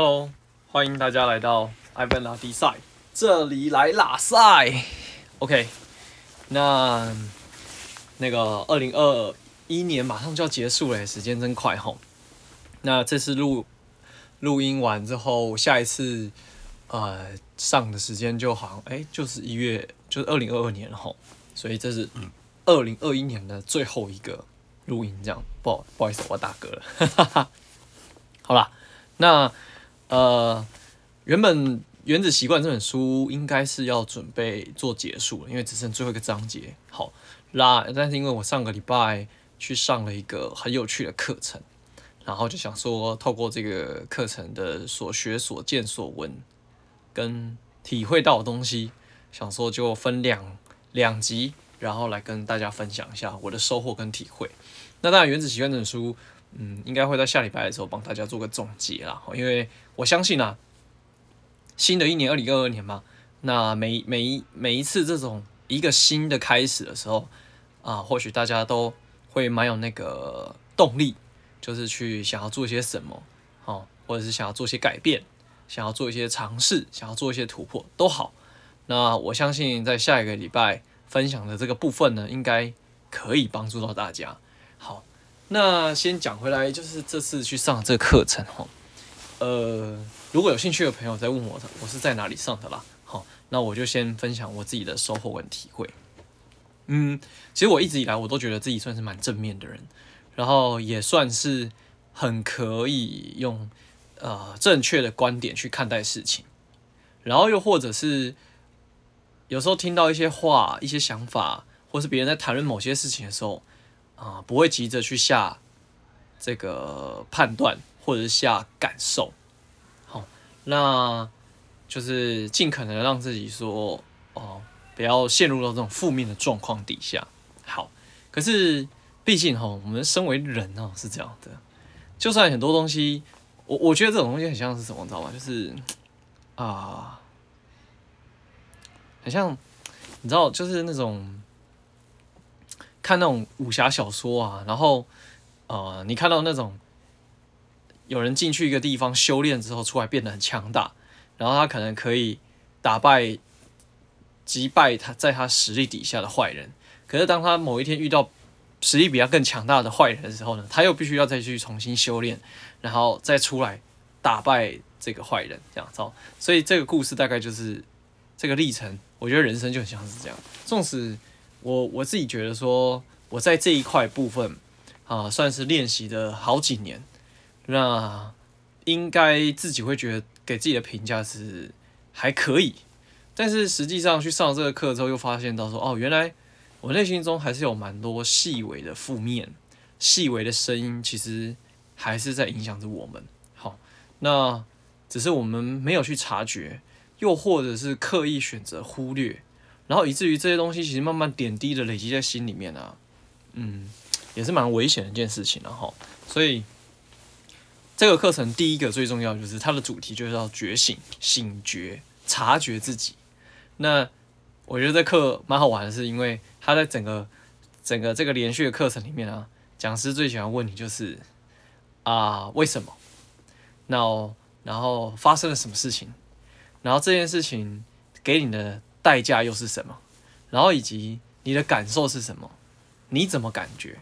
Hello，欢迎大家来到艾文拉迪赛，这里来拉赛。OK，那那个二零二一年马上就要结束了，时间真快吼。那这次录录音完之后，下一次呃上的时间就好像哎、欸，就是一月，就是二零二二年吼。所以这是二零二一年的最后一个录音，这样不好不好意思，我打嗝了。哈哈哈好啦，那。呃，原本《原子习惯》这本书应该是要准备做结束了，因为只剩最后一个章节。好，那但是因为我上个礼拜去上了一个很有趣的课程，然后就想说，透过这个课程的所学、所见、所闻跟体会到的东西，想说就分两两集，然后来跟大家分享一下我的收获跟体会。那当然，《原子习惯》这本书。嗯，应该会在下礼拜的时候帮大家做个总结啦。因为我相信啊，新的一年二零二二年嘛，那每每一每一次这种一个新的开始的时候啊，或许大家都会蛮有那个动力，就是去想要做些什么，哦，或者是想要做些改变，想要做一些尝试，想要做一些突破都好。那我相信在下一个礼拜分享的这个部分呢，应该可以帮助到大家。好。那先讲回来，就是这次去上这个课程哈，呃，如果有兴趣的朋友在问我，我是在哪里上的啦？好，那我就先分享我自己的收获跟体会。嗯，其实我一直以来我都觉得自己算是蛮正面的人，然后也算是很可以用呃正确的观点去看待事情，然后又或者是有时候听到一些话、一些想法，或是别人在谈论某些事情的时候。啊，不会急着去下这个判断，或者是下感受，好，那就是尽可能让自己说，哦，不要陷入到这种负面的状况底下。好，可是毕竟哈，我们身为人呢是这样的，就算很多东西，我我觉得这种东西很像是什么，你知道吗？就是啊，很像，你知道，就是那种。看那种武侠小说啊，然后，呃，你看到那种有人进去一个地方修炼之后出来变得很强大，然后他可能可以打败、击败他在他实力底下的坏人。可是当他某一天遇到实力比他更强大的坏人的时候呢，他又必须要再去重新修炼，然后再出来打败这个坏人，这样子。所以这个故事大概就是这个历程。我觉得人生就很像是这样，纵使。我我自己觉得说，我在这一块部分啊，算是练习了好几年，那应该自己会觉得给自己的评价是还可以，但是实际上去上这个课之后，又发现到说，哦，原来我内心中还是有蛮多细微的负面、细微的声音，其实还是在影响着我们。好，那只是我们没有去察觉，又或者是刻意选择忽略。然后以至于这些东西其实慢慢点滴的累积在心里面啊，嗯，也是蛮危险的一件事情了哈。所以这个课程第一个最重要就是它的主题就是要觉醒、醒觉、察觉自己。那我觉得这课蛮好玩的，是因为它在整个整个这个连续的课程里面啊，讲师最喜欢问你就是啊为什么？那然后发生了什么事情？然后这件事情给你的。代价又是什么？然后以及你的感受是什么？你怎么感觉？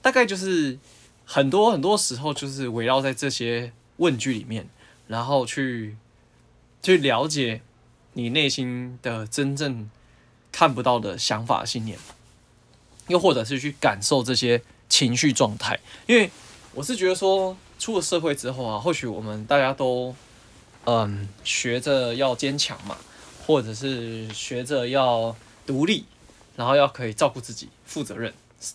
大概就是很多很多时候就是围绕在这些问句里面，然后去去了解你内心的真正看不到的想法、信念，又或者是去感受这些情绪状态。因为我是觉得说，出了社会之后啊，或许我们大家都嗯学着要坚强嘛。或者是学着要独立，然后要可以照顾自己、负责任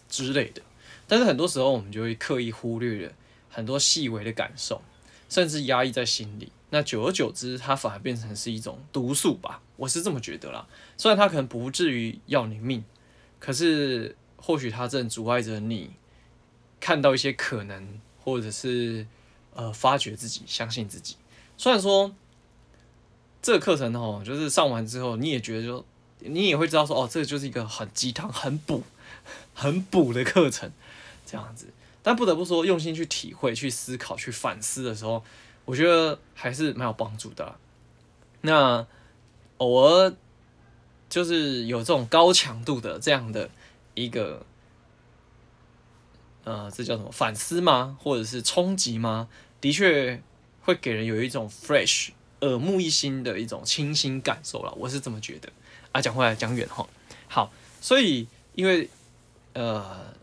之类的，但是很多时候我们就会刻意忽略了很多细微的感受，甚至压抑在心里。那久而久之，它反而变成是一种毒素吧，我是这么觉得啦。虽然它可能不至于要你命，可是或许它正阻碍着你看到一些可能，或者是呃发掘自己、相信自己。虽然说。这个课程哦，就是上完之后，你也觉得就，你也会知道说，哦，这个就是一个很鸡汤、很补、很补的课程，这样子。但不得不说，用心去体会、去思考、去反思的时候，我觉得还是蛮有帮助的。那偶尔就是有这种高强度的这样的一个，呃，这叫什么反思吗？或者是冲击吗？的确会给人有一种 fresh、耳目一新的一种清新感受了。我是这么觉得。啊，讲回来讲远哈，好，所以因为呃，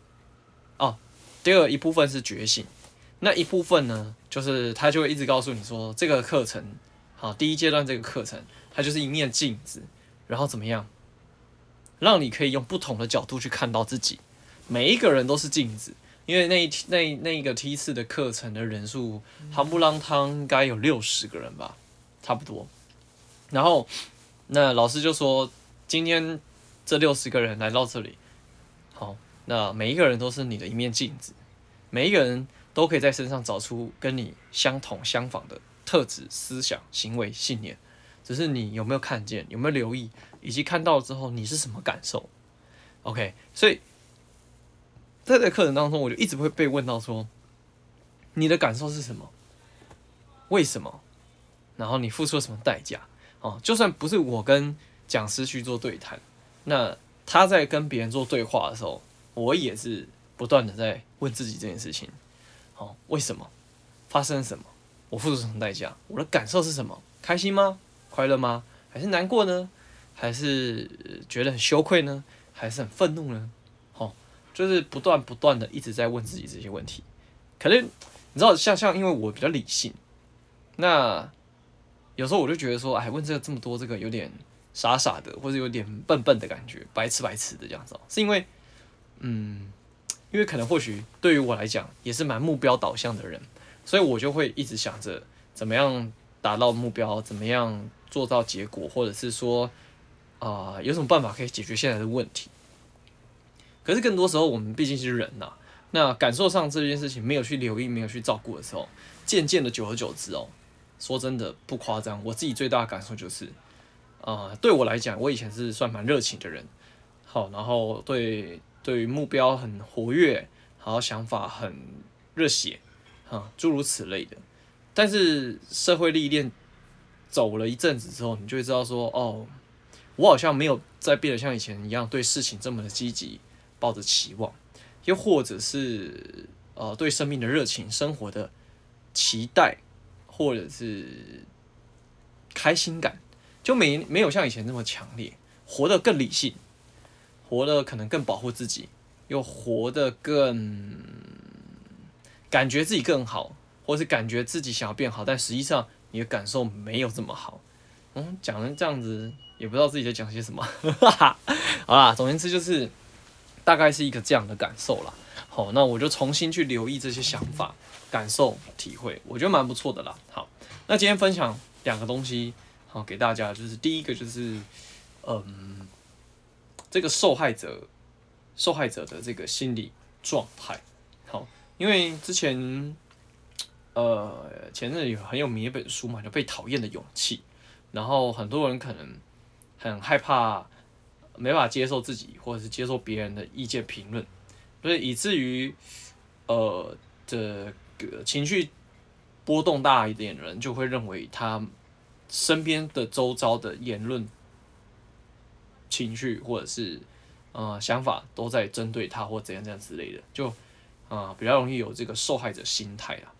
哦，第二一部分是觉醒，那一部分呢，就是他就会一直告诉你说，这个课程，好，第一阶段这个课程，它就是一面镜子，然后怎么样，让你可以用不同的角度去看到自己，每一个人都是镜子，因为那一那那一个梯次的课程的人数，夯不啷汤应该有六十个人吧，差不多，然后。那老师就说，今天这六十个人来到这里，好，那每一个人都是你的一面镜子，每一个人都可以在身上找出跟你相同相仿的特质、思想、行为、信念，只是你有没有看见，有没有留意，以及看到了之后你是什么感受？OK，所以在这课程当中，我就一直会被问到说，你的感受是什么？为什么？然后你付出了什么代价？哦，就算不是我跟讲师去做对谈，那他在跟别人做对话的时候，我也是不断的在问自己这件事情。哦，为什么？发生了什么？我付出什么代价？我的感受是什么？开心吗？快乐吗？还是难过呢？还是觉得很羞愧呢？还是很愤怒呢？哦，就是不断不断的一直在问自己这些问题。可能你知道，像像因为我比较理性，那。有时候我就觉得说，哎，问这个这么多，这个有点傻傻的，或者有点笨笨的感觉，白痴白痴的这样子，是因为，嗯，因为可能或许对于我来讲也是蛮目标导向的人，所以我就会一直想着怎么样达到目标，怎么样做到结果，或者是说，啊、有什么办法可以解决现在的问题。可是更多时候，我们毕竟是人呐，那感受上这件事情没有去留意，没有去照顾的时候，渐渐的久而久之哦。说真的不夸张，我自己最大的感受就是，啊、呃，对我来讲，我以前是算蛮热情的人，好，然后对对于目标很活跃，然后想法很热血，哈，诸如此类的。但是社会历练走了一阵子之后，你就会知道说，哦，我好像没有再变得像以前一样对事情这么的积极，抱着期望，又或者是呃对生命的热情、生活的期待。或者是开心感，就没没有像以前那么强烈，活得更理性，活得可能更保护自己，又活得更感觉自己更好，或是感觉自己想要变好，但实际上你的感受没有这么好。嗯，讲成这样子，也不知道自己在讲些什么。好啦，总言之就是大概是一个这样的感受啦。好，那我就重新去留意这些想法。感受体会，我觉得蛮不错的啦。好，那今天分享两个东西，好给大家，就是第一个就是，嗯，这个受害者，受害者的这个心理状态。好，因为之前，呃，前阵子有很有名一本书嘛，叫《被讨厌的勇气》，然后很多人可能很害怕，没法接受自己，或者是接受别人的意见评论，所以以至于，呃，这。个情绪波动大一点的人，就会认为他身边的周遭的言论、情绪或者是呃想法都在针对他或怎样怎样之类的，就啊、呃、比较容易有这个受害者心态啊。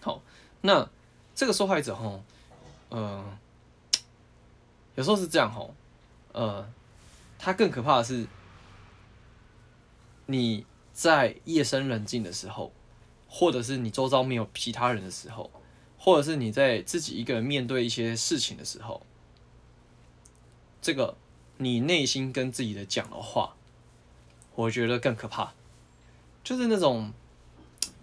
好，那这个受害者哈，嗯、有时候是这样哈，呃，他更可怕的是你在夜深人静的时候。或者是你周遭没有其他人的时候，或者是你在自己一个人面对一些事情的时候，这个你内心跟自己的讲的话，我觉得更可怕，就是那种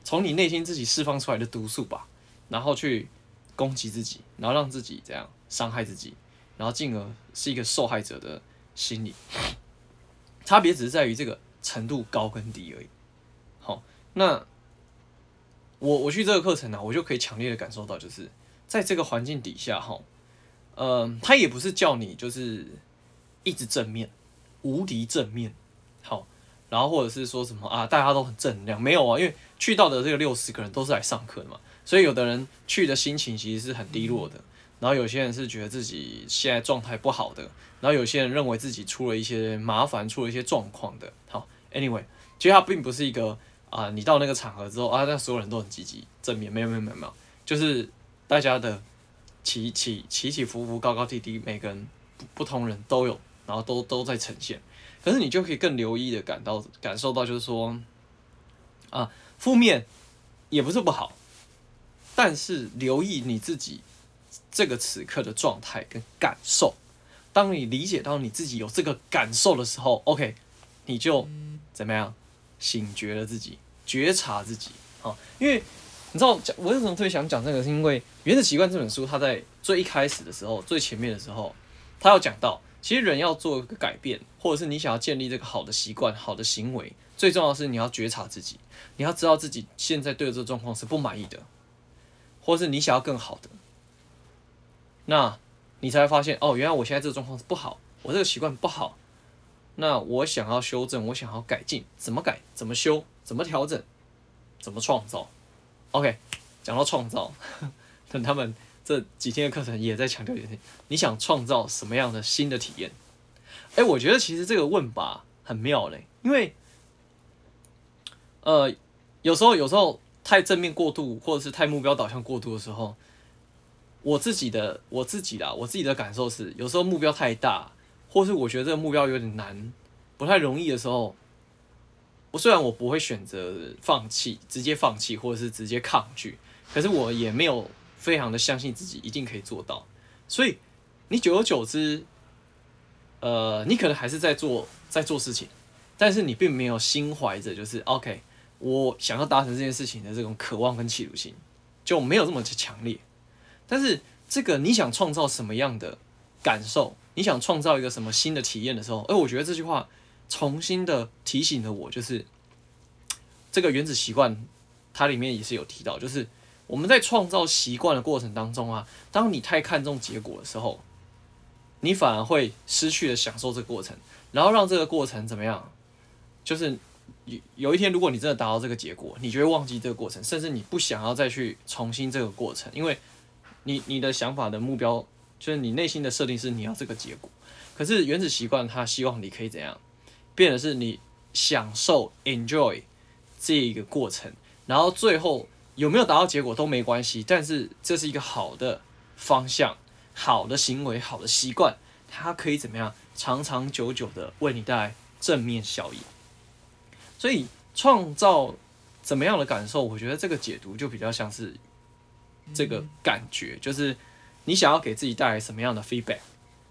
从你内心自己释放出来的毒素吧，然后去攻击自己，然后让自己这样伤害自己，然后进而是一个受害者的心理，差别只是在于这个程度高跟低而已。好，那。我我去这个课程呢、我就可以强烈的感受到，就是在这个环境底下，哈，嗯，他也不是叫你就是一直正面，无敌正面，好，然后或者是说什么啊，大家都很正能量，没有啊，因为去到的这个六十个人都是来上课的嘛，所以有的人去的心情其实是很低落的，然后有些人是觉得自己现在状态不好的，然后有些人认为自己出了一些麻烦，出了一些状况的。好，anyway，其实它并不是一个啊、你到那个场合之后啊，那所有人都很积极正面，没有没有没有没有，就是大家的起起起起伏伏，高高低低，每个人不不同人都有，然后都都在呈现。可是你就可以更留意的感到感受到，就是说啊，负面也不是不好。但是留意你自己这个此刻的状态跟感受，当你理解到你自己有这个感受的时候，OK，你就怎么样醒觉了自己，觉察自己。好，因为你知道我为什么特别想讲这个，是因为《原子习惯》这本书，它在最一开始的时候，最前面的时候，它有讲到，其实人要做一个改变，或者是你想要建立这个好的习惯、好的行为，最重要的是你要觉察自己，你要知道自己现在对这个状况是不满意的。或是你想要更好的，那你才会发现哦，原来我现在这个状况是不好，我这个习惯不好。那我想要修正，我想要改进，怎么改？怎么修？怎么调整？怎么创造？OK，讲到创造，等他们这几天的课程也在强调一点，你想创造什么样的新的体验？哎，我觉得其实这个问法很妙嘞，因为呃，有时候，有时候。太正面过度，或者是太目标导向过度的时候，我自己的我自己啦，我自己的感受是，有时候目标太大，或是我觉得这个目标有点难，不太容易的时候，我虽然我不会选择放弃，直接放弃，或者是直接抗拒，可是我也没有非常的相信自己一定可以做到，所以你久而久之，呃，你可能还是在做在做事情，但是你并没有心怀着就是 OK。我想要达成这件事情的这种渴望跟企图心就没有这么强烈，但是这个你想创造什么样的感受，你想创造一个什么新的体验的时候，哎，我觉得这句话重新的提醒了我，就是这个原子习惯，它里面也是有提到，就是我们在创造习惯的过程当中啊，当你太看重结果的时候，你反而会失去了享受这个过程，然后让这个过程怎么样，就是。有有一天，如果你真的达到这个结果，你就会忘记这个过程，甚至你不想要再去重新这个过程，因为你你的想法的目标就是你内心的设定是你要这个结果。可是原子习惯它希望你可以怎样，变的是你享受 enjoy 这一个过程，然后最后有没有达到结果都没关系，但是这是一个好的方向、好的行为、好的习惯，它可以怎么样长长久久的为你带来正面效益。所以创造怎么样的感受？我觉得这个解读就比较像是这个感觉，就是你想要给自己带来什么样的 feedback，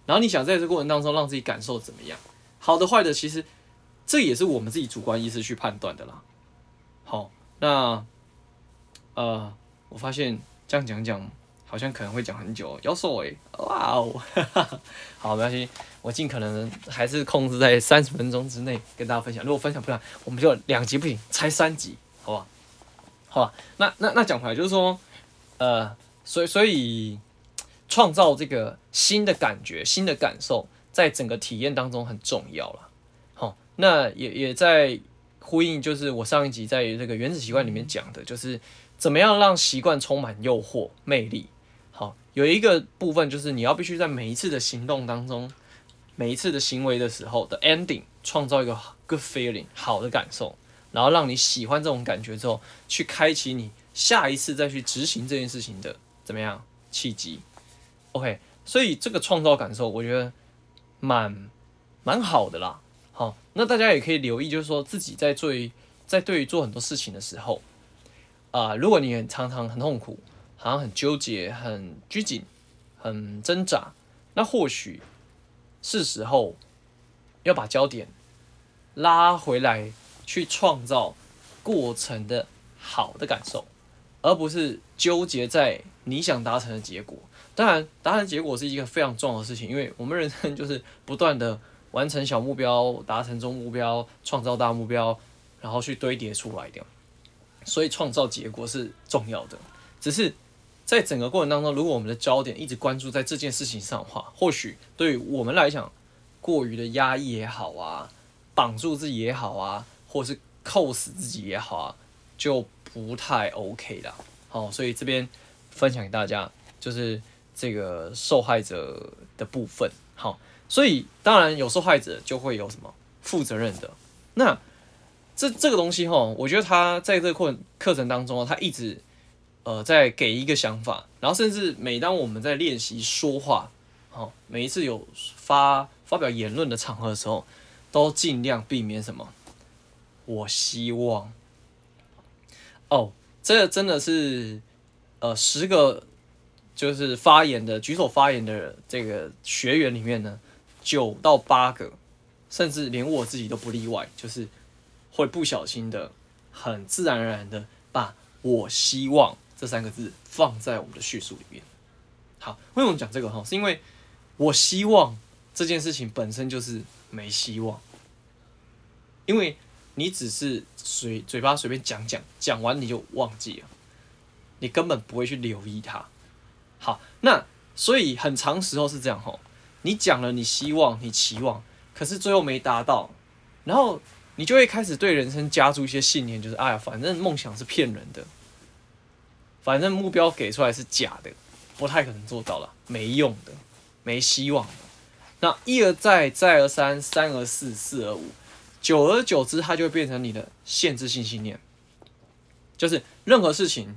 然后你想在这过程当中让自己感受怎么样，好的坏的，其实这也是我们自己主观意识去判断的啦。好，那呃，我发现这样讲讲。好像可能会讲很久，要瘦诶，哇哦，好，没关系，我尽可能还是控制在三十分钟之内跟大家分享。如果分享不了，我们就两集不行，拆三集，好吧？好吧，那那那讲回来就是说，呃，所以所以创造这个新的感觉、新的感受，在整个体验当中很重要了。好，那也也在呼应，就是我上一集在这个原子习惯里面讲的，就是怎么样让习惯充满诱惑、魅力。好，有一个部分就是你要必须在每一次的行动当中，每一次的行为的时候的 ending，创造一个 good feeling 好的感受，然后让你喜欢这种感觉之后，去开启你下一次再去执行这件事情的怎么样契机？OK，所以这个创造感受我觉得蛮蛮好的啦。好，那大家也可以留意，就是说自己在做在对于做很多事情的时候，啊、如果你很常常很痛苦。好像很纠结、很拘谨、很挣扎，那或许是时候要把焦点拉回来，去创造过程的好的感受，而不是纠结在你想达成的结果。当然，达成结果是一个非常重要的事情，因为我们人生就是不断的完成小目标、达成中目标、创造大目标，然后去堆叠出来的。所以，创造结果是重要的，只是。在整个过程当中，如果我们的焦点一直关注在这件事情上的话，或许对于我们来讲，过于的压抑也好啊，绑住自己也好啊，或是扣死自己也好啊，就不太 OK 了。好，所以这边分享给大家，就是这个受害者的部分。好，所以当然有受害者就会有什么负责任的。那这这个东西哈，我觉得他在这课课程当中，他一直呃在给一个想法，然后甚至每当我们在练习说话，好，每一次有发发表言论的场合的时候，都尽量避免什么？我希望哦，这真的是呃十个就是发言的举手发言的这个学员里面呢，九到八个，甚至连我自己都不例外，就是。会不小心的，很自然而然的把我希望这三个字放在我们的叙述里面。好，为什么讲这个哈？是因为我希望这件事情本身就是没希望，因为你只是随嘴巴随便讲讲，讲完你就忘记了，你根本不会去留意它。好，那所以很长时候是这样吼，你讲了你希望你期望，可是最后没达到，然后。你就会开始对人生加注一些信念，就是哎呀，反正梦想是骗人的，反正目标给出来是假的，不太可能做到了，没用的，没希望的。那一而再，再而三，三而四，四而五，久而久之，它就会变成你的限制性信念，就是任何事情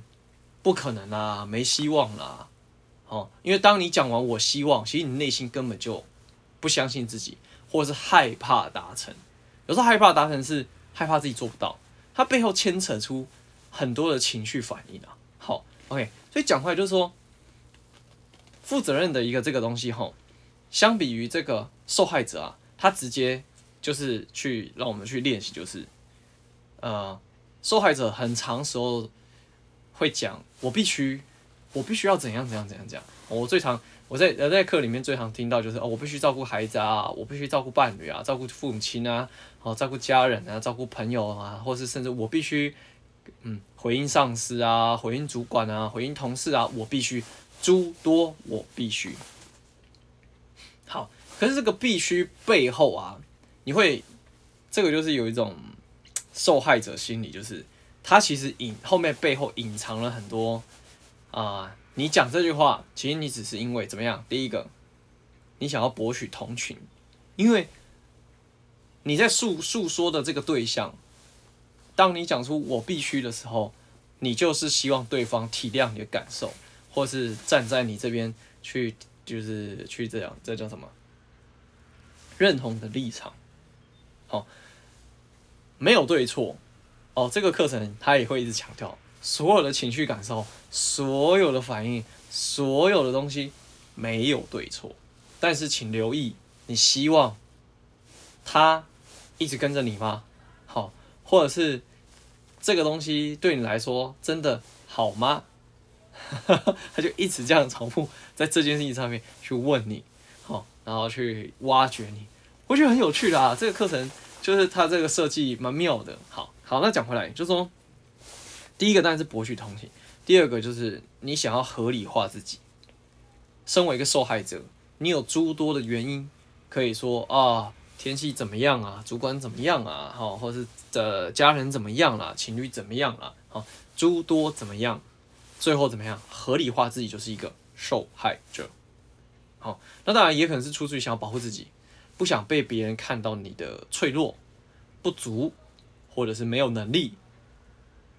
不可能啦，没希望啦。哦，因为当你讲完我希望，其实你内心根本就不相信自己，或者是害怕达成。有时候害怕达成是害怕自己做不到，它背后牵扯出很多的情绪反应啊。好，OK，所以讲回来就是说，负责任的一个这个东西哈，相比于这个受害者啊，他直接就是去让我们去练习，就是呃，受害者很长时候会讲，我必须，我必须要怎样怎样怎样讲，我最常。我在呃在课里面最常听到就是哦，我必须照顾孩子啊，我必须照顾伴侣啊，照顾父母亲啊，哦，照顾家人啊，照顾朋友啊，或是甚至我必须嗯回应上司啊，回应主管啊，回应同事啊，我必须诸多我必须。好，可是这个必须背后啊，你会这个就是有一种受害者心理，就是他其实隐后面背后隐藏了很多啊。你讲这句话，其实你只是因为怎么样？第一个，你想要博取同情，因为你在诉诉说的这个对象，当你讲出“我必须”的时候，你就是希望对方体谅你的感受，或是站在你这边去，就是去这样，这叫什么？认同的立场。好，没有对错。哦，这个课程他也会一直强调。所有的情绪感受，所有的反应，所有的东西没有对错，但是请留意，你希望他一直跟着你吗？好，或者是这个东西对你来说真的好吗？他就一直这样重复在这件事情上面去问你，好，然后去挖掘你，我觉得很有趣的啊。这个课程就是他这个设计蛮妙的。好，好，那讲回来，就说。第一个当然是博取同情，第二个就是你想要合理化自己。身为一个受害者，你有诸多的原因可以说啊，天气怎么样啊，主管怎么样啊，好，或是的家人怎么样了，情侣怎么样了，好，诸多怎么样，最后怎么样合理化自己就是一个受害者。好，那当然也可能是出自于想要保护自己，不想被别人看到你的脆弱、不足，或者是没有能力。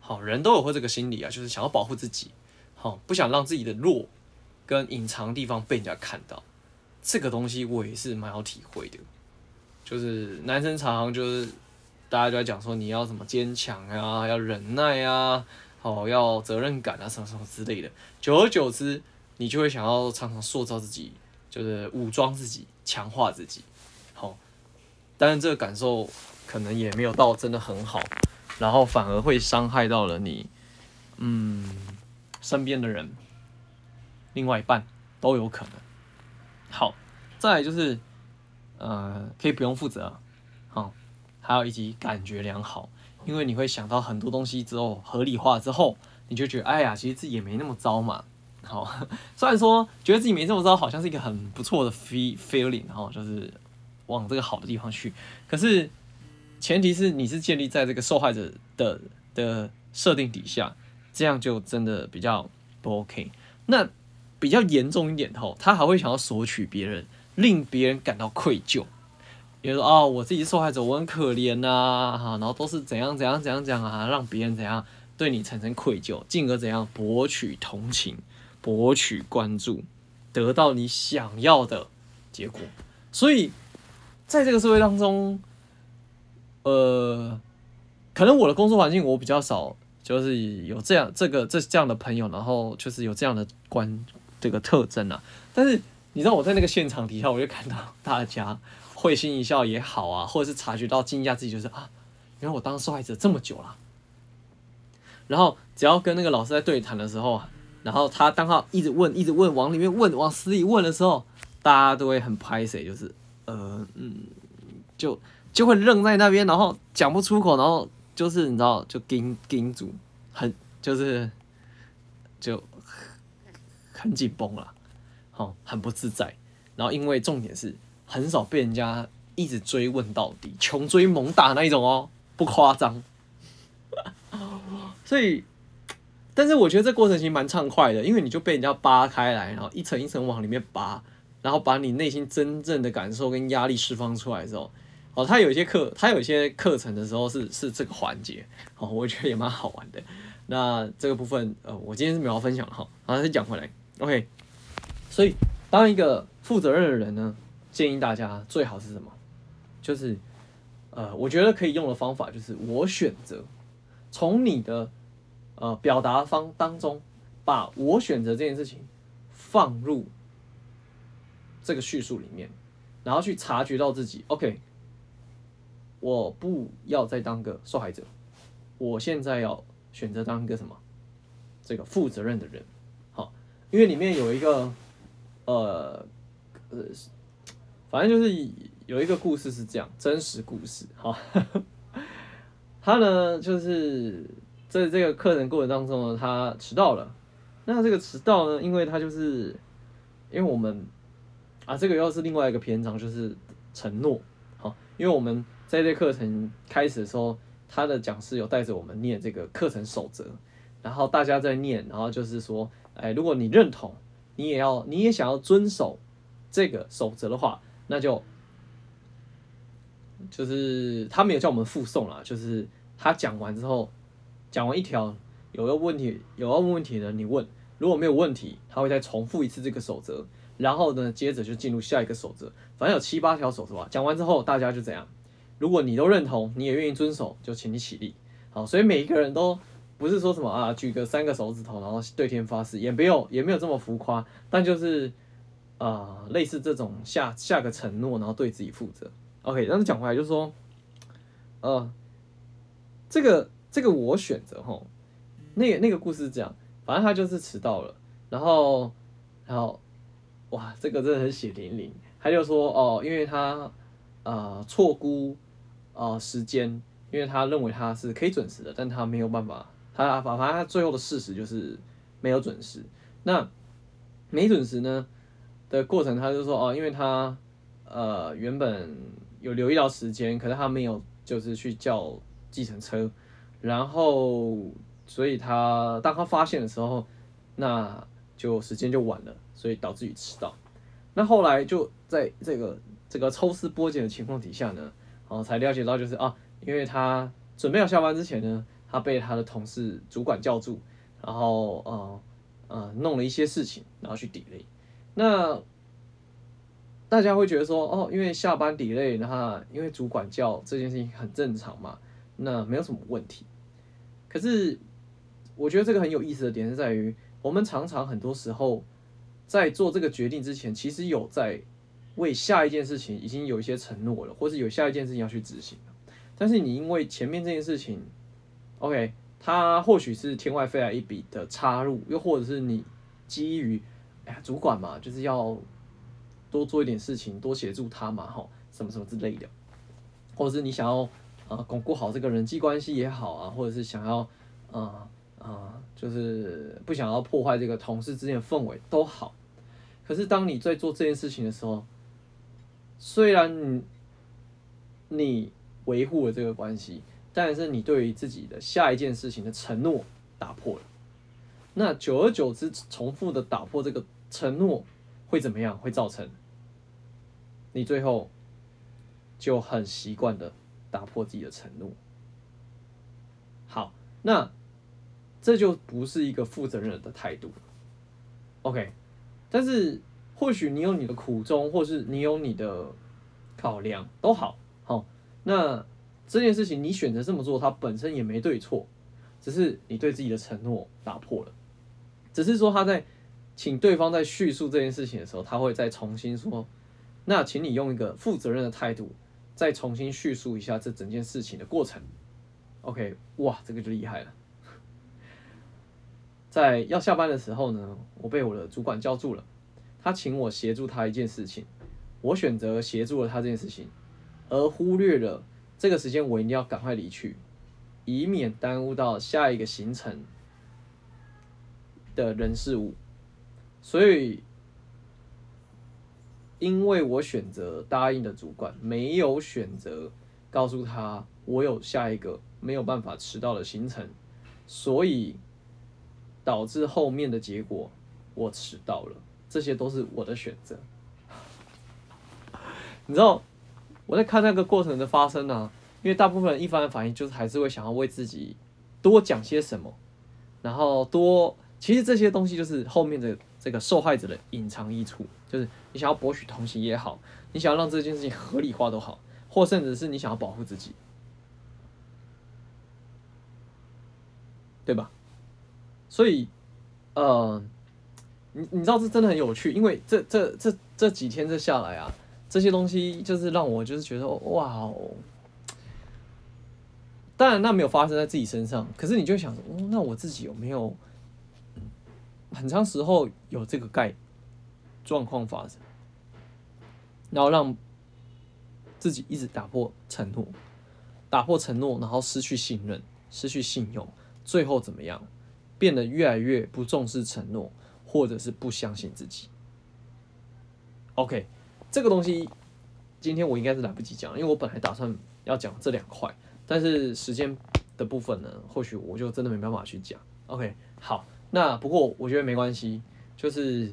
好，人都有会这个心理啊，就是想要保护自己，好，不想让自己的弱跟隐藏地方被人家看到。这个东西我也是蛮有体会的，就是男生常常就是大家都在讲说你要什么坚强啊，要忍耐啊，好，要责任感啊，什么什么之类的。久而久之，你就会想要常常塑造自己，就是武装自己，强化自己。好，但是这个感受可能也没有到真的很好。然后反而会伤害到了你，嗯，身边的人，另外一半都有可能。好，再来就是，呃，可以不用负责，好，还有以及感觉良好，因为你会想到很多东西之后合理化之后，你就觉得，哎呀，其实自己也没那么糟嘛。好，虽然说觉得自己没这么糟，好像是一个很不错的 feel feeling，然后就是往这个好的地方去，可是。前提是你是建立在这个受害者的的设定底下，这样就真的比较不 OK。那比较严重一点的，他还会想要索取别人，令别人感到愧疚。比如说，哦，我自己受害者，我很可怜呐，哈，然后都是怎样怎样怎样讲啊，让别人怎样对你产生愧疚，进而怎样博取同情、博取关注，得到你想要的结果。所以，在这个社会当中，呃，可能我的工作环境我比较少，就是有这样这个这这样的朋友，然后就是有这样的关这个特征啊。但是你知道我在那个现场底下，我就看到大家。会心一笑也好啊，或者是察觉到惊讶自己，就是啊，原来我当受害者这么久了。然后只要跟那个老师在对谈的时候，然后他当他一直问、一直问、往里面问、往死里问的时候，大家都会很拍谢，就是呃嗯，就就会愣在那边，然后讲不出口，然后就是你知道，就盯盯住，很就是就很紧绷了，好，很不自在。然后因为重点是。很少被人家一直追问到底，穷追猛打那一种哦，不夸张。所以，但是我觉得这过程其实蛮畅快的，因为你就被人家扒开来，然后一层一层往里面扒，然后把你内心真正的感受跟压力释放出来之后，哦，他有一些课，他有一些课程的时候是是这个环节，哦，我觉得也蛮好玩的。那这个部分，呃，我今天是没有分享哈，然后再讲回来，OK。所以，当一个负责任的人呢，建议大家最好是什么？就是，呃，我觉得可以用的方法就是，我选择从你的呃表达方当中，把我选择这件事情放入这个叙述里面，然后去察觉到自己，OK，我不要再当个受害者，我现在要选择当一个什么？这个负责任的人，好，因为里面有一个，呃，呃。反正就是有一个故事是这样，真实故事哈。他呢，就是在这个课程过程当中呢，他迟到了。那这个迟到呢，因为他就是因为我们啊，这个又是另外一个篇章，就是承诺。好，因为我们在这课程开始的时候，他的讲师有带着我们念这个课程守则，然后大家在念，然后就是说，哎，如果你认同，你也要，你也想要遵守这个守则的话。那就就是他没有叫我们复诵了，就是他讲完之后，讲完一条，有个问题有要问问题的你问，如果没有问题，他会再重复一次这个守则，然后呢，接着就进入下一个守则，反正有七八条守则吧。讲完之后，大家就怎样？如果你都认同，你也愿意遵守，就请你起立。好，所以每一个人都不是说什么啊，举个三个手指头，然后对天发誓，也没有也没有这么浮夸，但就是。啊、呃，类似这种下下个承诺，然后对自己负责。OK，但是讲回来就是说，呃，这个这个我选择齁，那个那个故事是这样，反正他就是迟到了，然后然后哇，这个真的很血淋淋。他就说哦，因为他呃错估呃时间，因为他认为他是可以准时的，但他没有办法，他反正他最后的事实就是没有准时。那没准时呢？的过程，他就说哦，因为他呃原本有留意到时间，可是他没有就是去叫计程车，然后所以他当他发现的时候，那就时间就晚了，所以导致于迟到。那后来就在这个这个抽丝剥茧的情况底下呢，哦才了解到就是啊，因为他准备要下班之前呢，他被他的同事主管叫住，然后呃呃弄了一些事情，然后去 delay。那大家会觉得说，哦，因为下班 delay，那因为主管叫这件事情很正常嘛，那没有什么问题。可是我觉得这个很有意思的点是在于，我们常常很多时候在做这个决定之前，其实有在为下一件事情已经有一些承诺了，或是有下一件事情要去执行。但是你因为前面这件事情，OK，它或许是天外飞来一笔的插入，又或者是你基于哎呀。主管嘛，就是要多做一点事情，多协助他嘛，哈，什么什么之类的，或者是你想要啊巩固好这个人际关系也好啊，或者是想要啊啊，就是不想要破坏这个同事之间的氛围都好。可是当你在做这件事情的时候，虽然你你维护了这个关系，但是你对于自己的下一件事情的承诺打破了，那久而久之，重复的打破这个承诺会怎么样？会造成你最后就很习惯的打破自己的承诺。好，那这就不是一个负责任的态度。OK，但是或许你有你的苦衷，或是你有你的考量都好。好，那这件事情你选择这么做，它本身也没对错，只是你对自己的承诺打破了。只是说他在请对方在叙述这件事情的时候，他会再重新说：“那请你用一个负责任的态度，再重新叙述一下这整件事情的过程。” OK，哇，这个就厉害了。在要下班的时候呢，我被我的主管叫住了，他请我协助他一件事情，我选择协助了他这件事情，而忽略了这个时间我一定要赶快离去，以免耽误到下一个行程。的人事物，所以因为我选择答应的主管，没有选择告诉他我有下一个没有办法迟到的行程，所以导致后面的结果我迟到了。这些都是我的选择。你知道我在看那个过程的发生呢，因为大部分人一般的反应就是还是会想要为自己多讲些什么，然后多。其实这些东西就是后面的这个受害者的隐藏益处，就是你想要博取同情也好，你想要让这件事情合理化都好，或甚至是你想要保护自己，对吧？所以，呃，你你知道这真的很有趣，因为这这这这几天这下来啊，这些东西就是让我就是觉得哇哦，当然那没有发生在自己身上，可是你就想说，哦，那我自己有没有？很长时候有这个概状况发生，然后让自己一直打破承诺，打破承诺，然后失去信任，失去信用，最后怎么样？变得越来越不重视承诺，或者是不相信自己。OK，这个东西今天我应该是来不及讲，因为我本来打算要讲这两块，但是时间的部分呢，或许我就真的没办法去讲。OK，好。那不过我觉得没关系，就是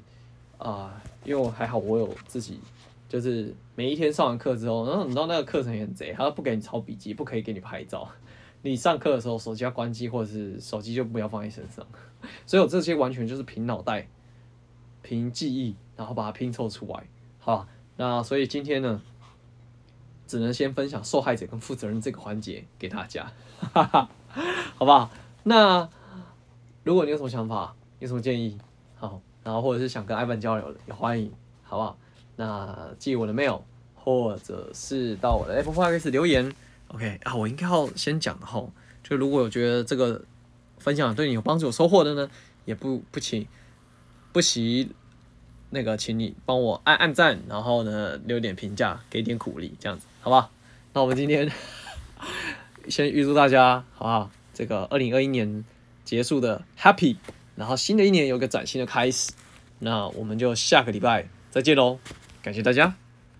啊、因为我还好，我有自己，就是每一天上完课之后，然后你知道那个课程也很贼，他不给你抄笔记，不可以给你拍照，你上课的时候手机要关机，或者是手机就不要放在身上，所以我这些完全就是凭脑袋、凭记忆，然后把它拼凑出来，好，那所以今天呢，只能先分享受害者跟负责人这个环节给大家，哈哈，好不好？那。如果你有什么想法，有什么建议，好，然后或者是想跟 Ivan 交流的，也欢迎，好不好？那寄我的 mail，或者是到我的 Apple Podcast 留言。OK 啊，我应该要先讲的齁，就如果有觉得这个分享对你有帮助、有收获的呢，也不不请不惜那个，请你帮我按按赞，然后呢留点评价，给点鼓励，这样子，好吧？那我们今天 先预祝大家，好不好？这个二零二一年。结束的 Happy，然后新的一年有个崭新的开始，那我们就下个礼拜再见喽，感谢大家。